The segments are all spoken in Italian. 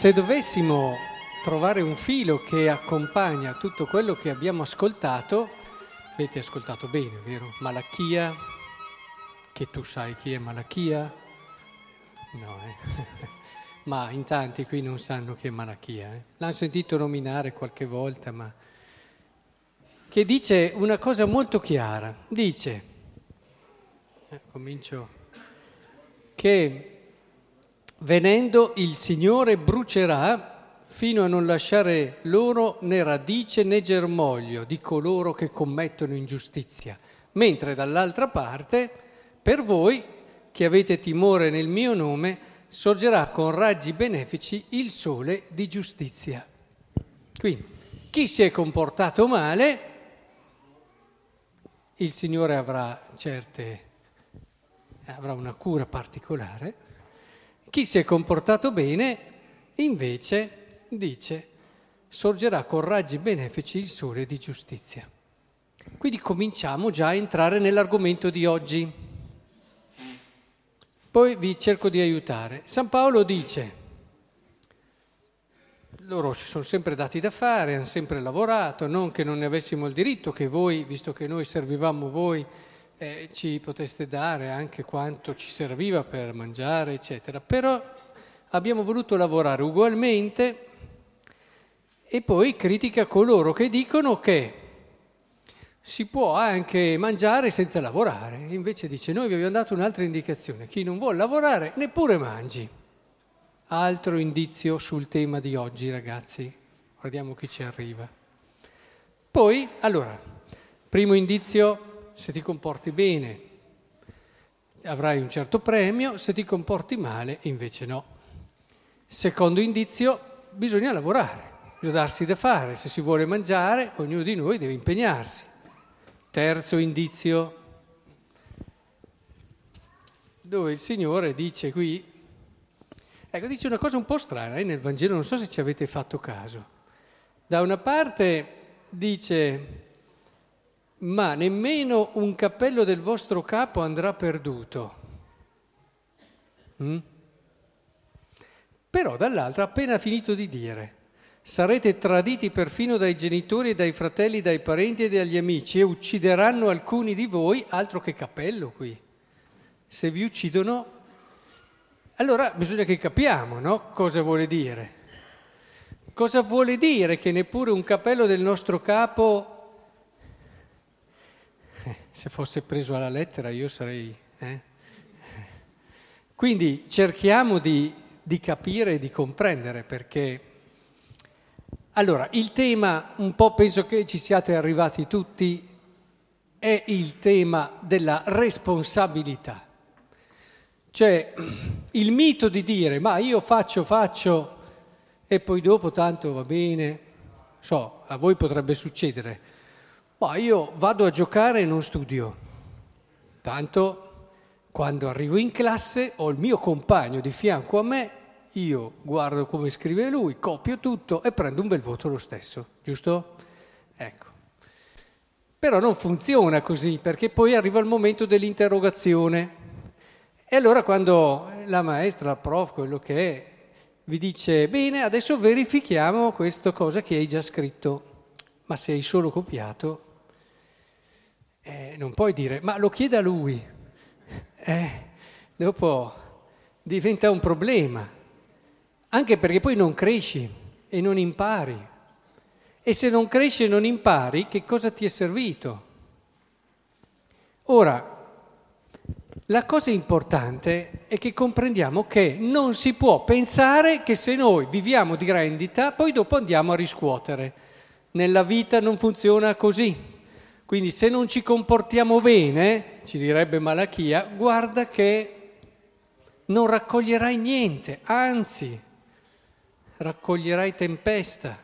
Se dovessimo trovare un filo che accompagna tutto quello che abbiamo ascoltato, avete ascoltato bene, vero? Malachia, che tu sai chi è Malachia? No, eh? ma in tanti qui non sanno chi è Malachia. Eh? L'hanno sentito nominare qualche volta, ma che dice una cosa molto chiara. Dice, eh, comincio, che venendo il Signore brucerà fino a non lasciare loro né radice né germoglio di coloro che commettono ingiustizia, mentre dall'altra parte, per voi che avete timore nel mio nome, sorgerà con raggi benefici il sole di giustizia. Quindi, chi si è comportato male, il Signore avrà certe, avrà una cura particolare, chi si è comportato bene, invece, dice, sorgerà con raggi benefici il sole di giustizia. Quindi cominciamo già a entrare nell'argomento di oggi. Poi vi cerco di aiutare. San Paolo dice, loro si sono sempre dati da fare, hanno sempre lavorato, non che non ne avessimo il diritto, che voi, visto che noi servivamo voi, eh, ci poteste dare anche quanto ci serviva per mangiare, eccetera. Però abbiamo voluto lavorare ugualmente e poi critica coloro che dicono che si può anche mangiare senza lavorare. Invece dice noi vi abbiamo dato un'altra indicazione, chi non vuole lavorare neppure mangi. Altro indizio sul tema di oggi ragazzi, guardiamo chi ci arriva. Poi, allora, primo indizio, se ti comporti bene avrai un certo premio, se ti comporti male invece no. Secondo indizio, bisogna lavorare bisogna darsi da fare, se si vuole mangiare ognuno di noi deve impegnarsi. Terzo indizio, dove il Signore dice qui, ecco dice una cosa un po' strana eh, nel Vangelo, non so se ci avete fatto caso. Da una parte dice, ma nemmeno un cappello del vostro capo andrà perduto. Mm? Però dall'altra, appena finito di dire, sarete traditi perfino dai genitori, dai fratelli, dai parenti e dagli amici e uccideranno alcuni di voi, altro che cappello qui. Se vi uccidono, allora bisogna che capiamo, no? Cosa vuole dire? Cosa vuole dire che neppure un cappello del nostro capo, se fosse preso alla lettera io sarei... Eh? Quindi cerchiamo di, di capire e di comprendere perché allora, il tema, un po' penso che ci siate arrivati tutti, è il tema della responsabilità. Cioè, il mito di dire, ma io faccio, faccio, e poi dopo tanto va bene, so, a voi potrebbe succedere, ma io vado a giocare e non studio. Tanto quando arrivo in classe ho il mio compagno di fianco a me io guardo come scrive lui, copio tutto e prendo un bel voto lo stesso, giusto? Ecco. Però non funziona così perché poi arriva il momento dell'interrogazione. E allora quando la maestra, il prof, quello che è, vi dice, bene, adesso verifichiamo questa cosa che hai già scritto, ma se hai solo copiato, eh, non puoi dire, ma lo chieda a lui. Eh, dopo diventa un problema anche perché poi non cresci e non impari. E se non cresci e non impari, che cosa ti è servito? Ora, la cosa importante è che comprendiamo che non si può pensare che se noi viviamo di rendita, poi dopo andiamo a riscuotere. Nella vita non funziona così. Quindi se non ci comportiamo bene, ci direbbe Malachia, guarda che non raccoglierai niente, anzi raccoglierai tempesta.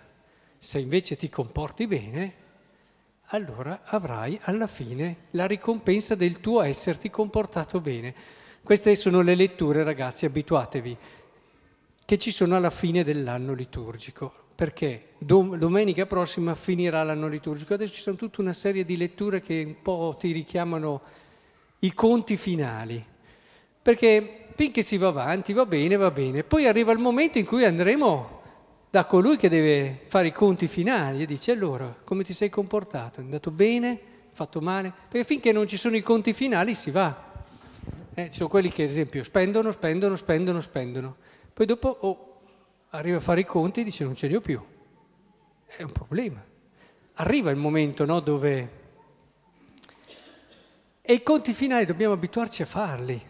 Se invece ti comporti bene, allora avrai alla fine la ricompensa del tuo esserti comportato bene. Queste sono le letture, ragazzi, abituatevi, che ci sono alla fine dell'anno liturgico, perché domenica prossima finirà l'anno liturgico. Adesso ci sono tutta una serie di letture che un po' ti richiamano i conti finali, perché finché si va avanti, va bene, va bene. Poi arriva il momento in cui andremo da colui che deve fare i conti finali e dice allora come ti sei comportato? È andato bene? Fatto male? Perché finché non ci sono i conti finali si va. Eh, ci sono quelli che ad esempio spendono, spendono, spendono, spendono. Poi dopo oh, arriva a fare i conti e dice non ce li ho più. È un problema. Arriva il momento no, dove... E i conti finali dobbiamo abituarci a farli.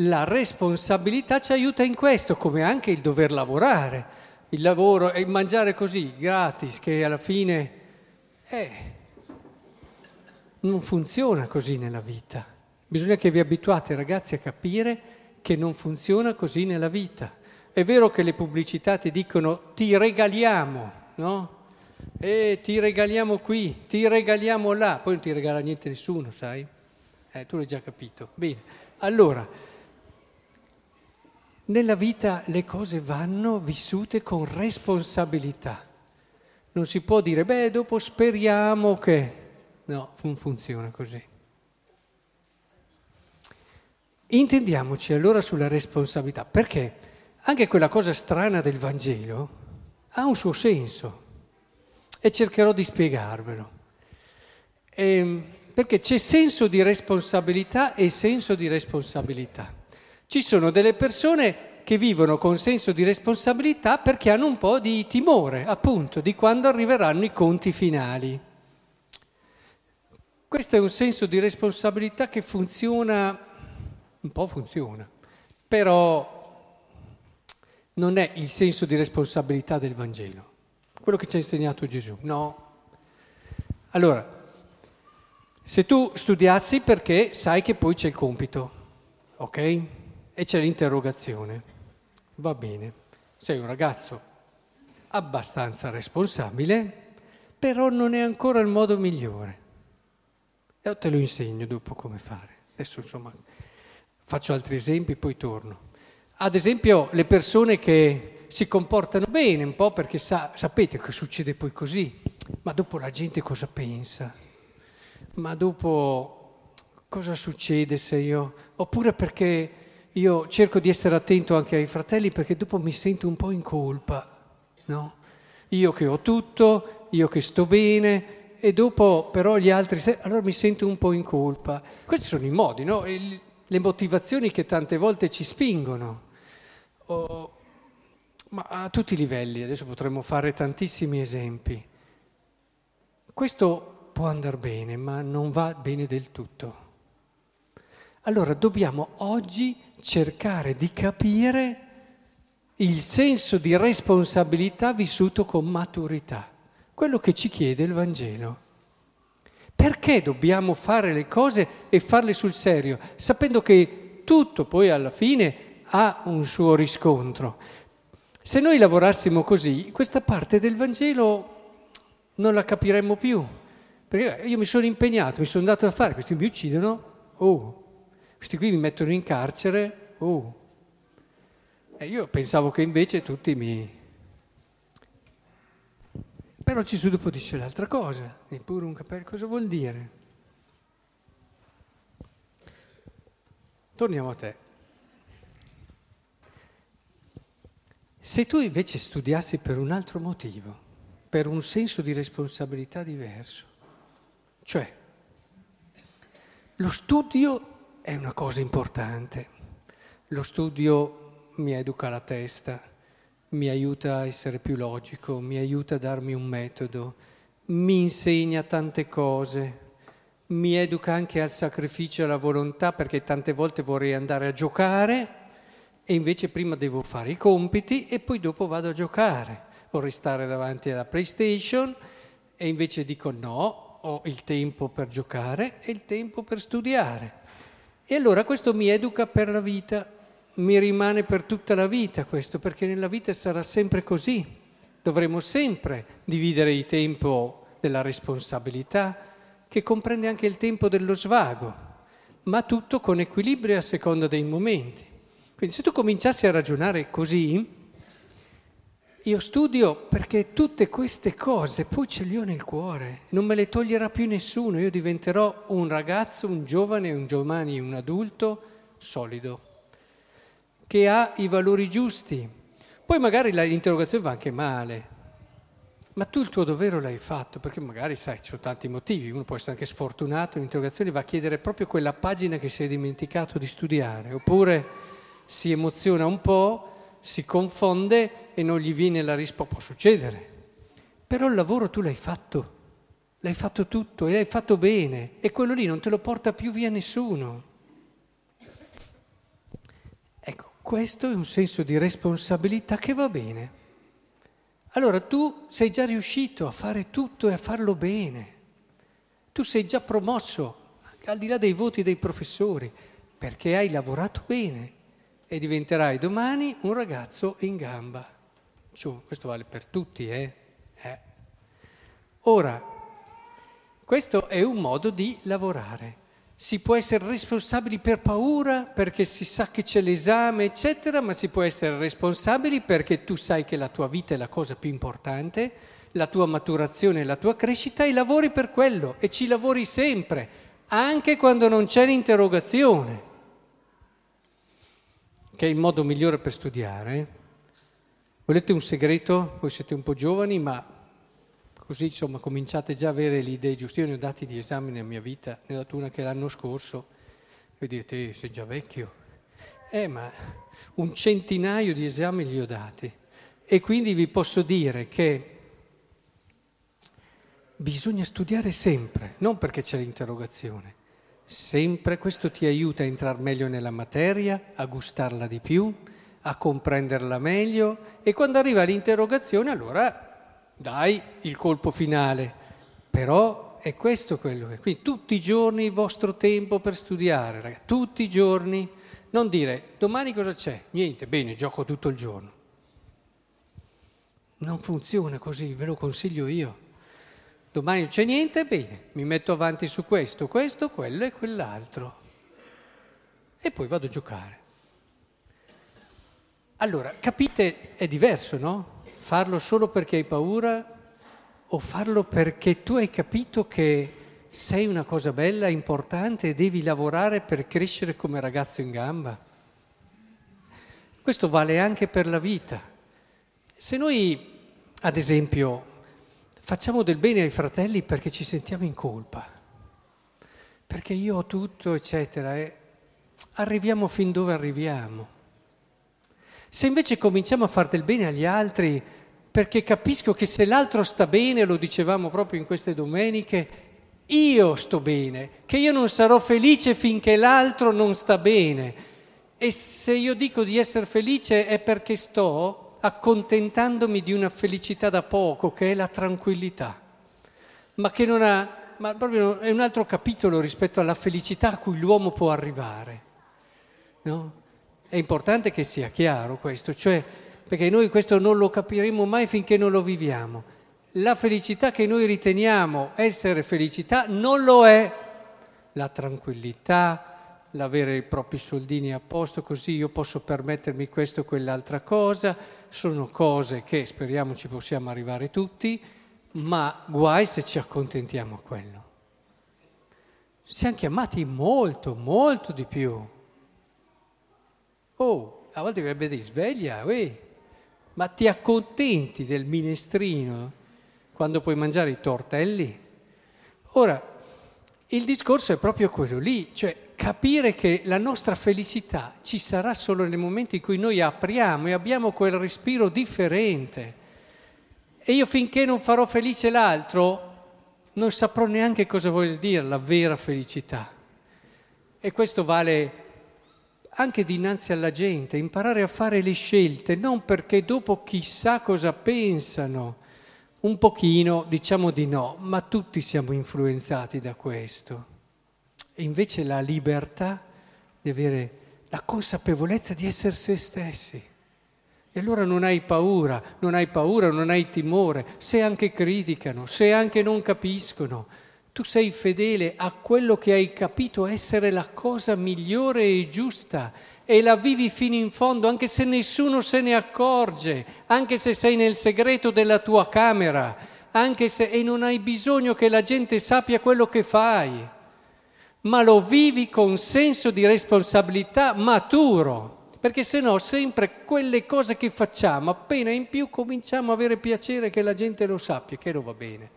La responsabilità ci aiuta in questo, come anche il dover lavorare il lavoro e mangiare così, gratis, che alla fine eh, non funziona così nella vita. Bisogna che vi abituate ragazzi a capire che non funziona così nella vita. È vero che le pubblicità ti dicono ti regaliamo, no? E ti regaliamo qui, ti regaliamo là, poi non ti regala niente nessuno, sai? Eh, tu l'hai già capito. Bene, allora nella vita le cose vanno vissute con responsabilità. Non si può dire, beh, dopo speriamo che... No, non funziona così. Intendiamoci allora sulla responsabilità, perché anche quella cosa strana del Vangelo ha un suo senso e cercherò di spiegarvelo. E, ehm, perché c'è senso di responsabilità e senso di responsabilità. Ci sono delle persone che vivono con senso di responsabilità perché hanno un po' di timore, appunto, di quando arriveranno i conti finali. Questo è un senso di responsabilità che funziona, un po' funziona, però non è il senso di responsabilità del Vangelo, quello che ci ha insegnato Gesù, no. Allora, se tu studiassi perché sai che poi c'è il compito, ok? e c'è l'interrogazione. Va bene, sei un ragazzo abbastanza responsabile, però non è ancora il modo migliore. E te lo insegno dopo come fare. Adesso insomma faccio altri esempi, poi torno. Ad esempio le persone che si comportano bene un po' perché sa, sapete che succede poi così, ma dopo la gente cosa pensa? Ma dopo cosa succede se io... Oppure perché io cerco di essere attento anche ai fratelli perché dopo mi sento un po' in colpa, no? Io che ho tutto, io che sto bene e dopo però gli altri, allora mi sento un po' in colpa. Questi sono i modi, no? le motivazioni che tante volte ci spingono. Oh, ma a tutti i livelli, adesso potremmo fare tantissimi esempi. Questo può andare bene, ma non va bene del tutto. Allora dobbiamo oggi cercare di capire il senso di responsabilità vissuto con maturità, quello che ci chiede il Vangelo. Perché dobbiamo fare le cose e farle sul serio, sapendo che tutto poi alla fine ha un suo riscontro? Se noi lavorassimo così, questa parte del Vangelo non la capiremmo più. Perché io mi sono impegnato, mi sono dato a fare, questi mi uccidono, oh, questi qui mi mettono in carcere, uh. E io pensavo che invece tutti mi... Però Gesù dopo dice l'altra cosa, neppure un capello, cosa vuol dire? Torniamo a te. Se tu invece studiassi per un altro motivo, per un senso di responsabilità diverso, cioè lo studio è una cosa importante. Lo studio mi educa la testa, mi aiuta a essere più logico, mi aiuta a darmi un metodo, mi insegna tante cose, mi educa anche al sacrificio e alla volontà perché tante volte vorrei andare a giocare e invece prima devo fare i compiti e poi dopo vado a giocare. Vorrei stare davanti alla PlayStation e invece dico no, ho il tempo per giocare e il tempo per studiare. E allora questo mi educa per la vita, mi rimane per tutta la vita questo, perché nella vita sarà sempre così. Dovremo sempre dividere il tempo della responsabilità, che comprende anche il tempo dello svago, ma tutto con equilibrio a seconda dei momenti. Quindi se tu cominciassi a ragionare così, io studio perché tutte queste cose poi ce le ho nel cuore, non me le toglierà più nessuno, io diventerò un ragazzo, un giovane, un giovane, un adulto solido, che ha i valori giusti. Poi magari l'interrogazione va anche male, ma tu il tuo dovere l'hai fatto, perché magari sai, ci sono tanti motivi, uno può essere anche sfortunato, l'interrogazione va a chiedere proprio quella pagina che si è dimenticato di studiare, oppure si emoziona un po', si confonde e non gli viene la risposta, può succedere, però il lavoro tu l'hai fatto, l'hai fatto tutto e l'hai fatto bene e quello lì non te lo porta più via nessuno. Ecco, questo è un senso di responsabilità che va bene. Allora tu sei già riuscito a fare tutto e a farlo bene. Tu sei già promosso, al di là dei voti dei professori, perché hai lavorato bene e diventerai domani un ragazzo in gamba. Cioè, questo vale per tutti, eh? eh. Ora, questo è un modo di lavorare si può essere responsabili per paura perché si sa che c'è l'esame, eccetera, ma si può essere responsabili perché tu sai che la tua vita è la cosa più importante, la tua maturazione, la tua crescita e lavori per quello e ci lavori sempre, anche quando non c'è l'interrogazione, che è il modo migliore per studiare. Volete un segreto? Voi siete un po' giovani, ma Così insomma cominciate già a avere le idee giuste. Io ne ho dati di esami nella mia vita, ne ho dato una che l'anno scorso, e direte, eh, sei già vecchio. Eh, ma un centinaio di esami li ho dati. E quindi vi posso dire che bisogna studiare sempre, non perché c'è l'interrogazione. Sempre questo ti aiuta a entrare meglio nella materia, a gustarla di più, a comprenderla meglio e quando arriva l'interrogazione allora dai il colpo finale, però è questo quello che... Quindi tutti i giorni il vostro tempo per studiare, ragazzi, tutti i giorni, non dire domani cosa c'è? Niente, bene, gioco tutto il giorno. Non funziona così, ve lo consiglio io. Domani non c'è niente, bene, mi metto avanti su questo, questo, quello e quell'altro. E poi vado a giocare. Allora, capite, è diverso, no? Farlo solo perché hai paura o farlo perché tu hai capito che sei una cosa bella, importante e devi lavorare per crescere come ragazzo in gamba? Questo vale anche per la vita. Se noi, ad esempio, facciamo del bene ai fratelli perché ci sentiamo in colpa, perché io ho tutto, eccetera, e arriviamo fin dove arriviamo. Se invece cominciamo a fare del bene agli altri perché capisco che se l'altro sta bene, lo dicevamo proprio in queste domeniche, io sto bene, che io non sarò felice finché l'altro non sta bene. E se io dico di essere felice è perché sto accontentandomi di una felicità da poco, che è la tranquillità, ma che non ha, ma proprio è un altro capitolo rispetto alla felicità a cui l'uomo può arrivare. No? È importante che sia chiaro questo, cioè perché noi questo non lo capiremo mai finché non lo viviamo. La felicità che noi riteniamo essere felicità non lo è. La tranquillità, l'avere i propri soldini a posto, così io posso permettermi questo o quell'altra cosa, sono cose che speriamo ci possiamo arrivare tutti, ma guai se ci accontentiamo a quello. Siamo chiamati molto, molto di più. Oh, a volte dovrebbe dire sveglia, uè, ma ti accontenti del minestrino quando puoi mangiare i tortelli? Ora, il discorso è proprio quello lì, cioè capire che la nostra felicità ci sarà solo nel momento in cui noi apriamo e abbiamo quel respiro differente. E io finché non farò felice l'altro, non saprò neanche cosa vuol dire la vera felicità. E questo vale anche dinanzi alla gente, imparare a fare le scelte, non perché dopo chissà cosa pensano, un pochino diciamo di no, ma tutti siamo influenzati da questo. E invece la libertà di avere la consapevolezza di essere se stessi. E allora non hai paura, non hai paura, non hai timore, se anche criticano, se anche non capiscono, tu sei fedele a quello che hai capito essere la cosa migliore e giusta e la vivi fino in fondo, anche se nessuno se ne accorge, anche se sei nel segreto della tua camera, anche se e non hai bisogno che la gente sappia quello che fai, ma lo vivi con senso di responsabilità maturo. perché se no sempre quelle cose che facciamo, appena in più cominciamo a avere piacere che la gente lo sappia, che non va bene.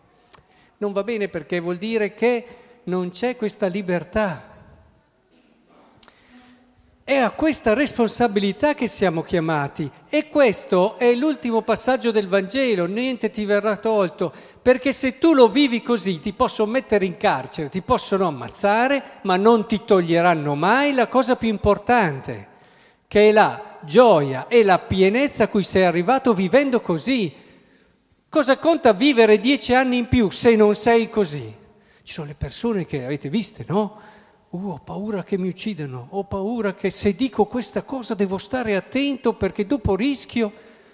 Non va bene perché vuol dire che non c'è questa libertà. È a questa responsabilità che siamo chiamati e questo è l'ultimo passaggio del Vangelo, niente ti verrà tolto, perché se tu lo vivi così ti possono mettere in carcere, ti possono ammazzare, ma non ti toglieranno mai la cosa più importante, che è la gioia e la pienezza a cui sei arrivato vivendo così. Cosa conta vivere dieci anni in più se non sei così? Ci sono le persone che avete viste, no? Uh, ho paura che mi uccidano, ho paura che se dico questa cosa devo stare attento perché dopo rischio.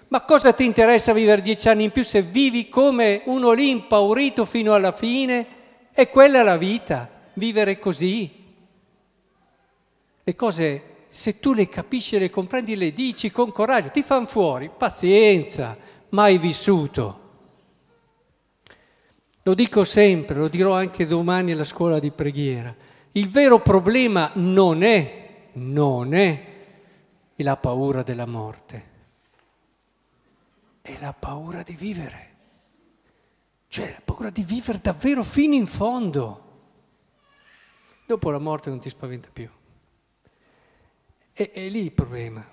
Ma cosa ti interessa vivere dieci anni in più se vivi come uno lì impaurito fino alla fine? E quella è la vita, vivere così. Le cose, se tu le capisci e le comprendi, le dici con coraggio, ti fanno fuori, pazienza, mai vissuto. Lo dico sempre, lo dirò anche domani alla scuola di preghiera. Il vero problema non è, non è la paura della morte, è la paura di vivere. Cioè la paura di vivere davvero fino in fondo. Dopo la morte non ti spaventa più. È, è lì il problema.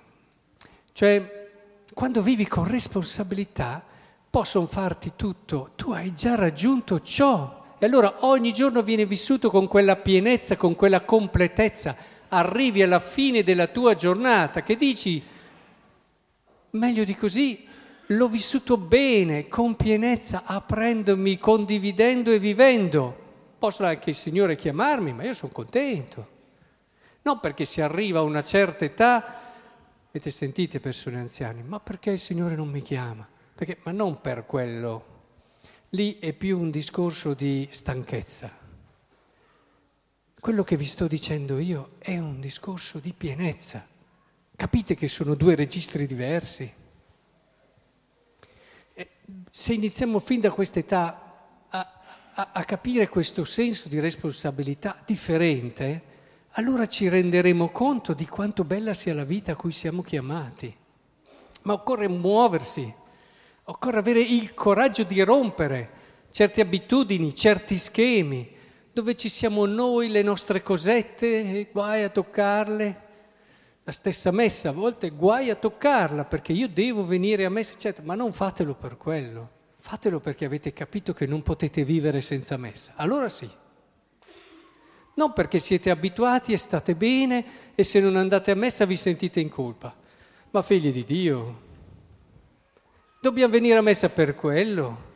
Cioè, quando vivi con responsabilità, possono farti tutto, tu hai già raggiunto ciò e allora ogni giorno viene vissuto con quella pienezza, con quella completezza. Arrivi alla fine della tua giornata che dici, meglio di così, l'ho vissuto bene, con pienezza, aprendomi, condividendo e vivendo. Posso anche il Signore chiamarmi, ma io sono contento. Non perché si arriva a una certa età, avete sentite persone anziane, ma perché il Signore non mi chiama? Perché, ma non per quello lì è più un discorso di stanchezza. Quello che vi sto dicendo io è un discorso di pienezza. Capite che sono due registri diversi? Se iniziamo fin da questa età a, a, a capire questo senso di responsabilità differente, allora ci renderemo conto di quanto bella sia la vita a cui siamo chiamati. Ma occorre muoversi, Occorre avere il coraggio di rompere certe abitudini, certi schemi, dove ci siamo noi, le nostre cosette, guai a toccarle. La stessa messa, a volte guai a toccarla perché io devo venire a messa, eccetera, ma non fatelo per quello, fatelo perché avete capito che non potete vivere senza messa. Allora sì. Non perché siete abituati e state bene e se non andate a messa vi sentite in colpa, ma figli di Dio, Dobbiamo venire a messa per quello.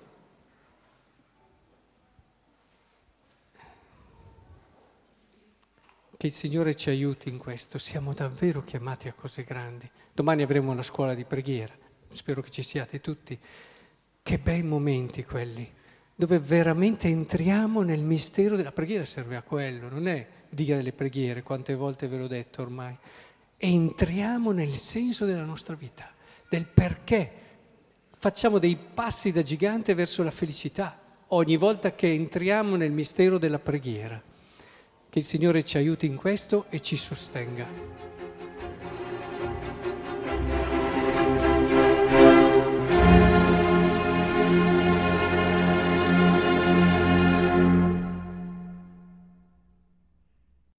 Che il Signore ci aiuti in questo, siamo davvero chiamati a cose grandi. Domani avremo una scuola di preghiera, spero che ci siate tutti. Che bei momenti quelli, dove veramente entriamo nel mistero della preghiera, serve a quello, non è dire le preghiere, quante volte ve l'ho detto ormai. Entriamo nel senso della nostra vita, del perché facciamo dei passi da gigante verso la felicità ogni volta che entriamo nel mistero della preghiera. Che il Signore ci aiuti in questo e ci sostenga.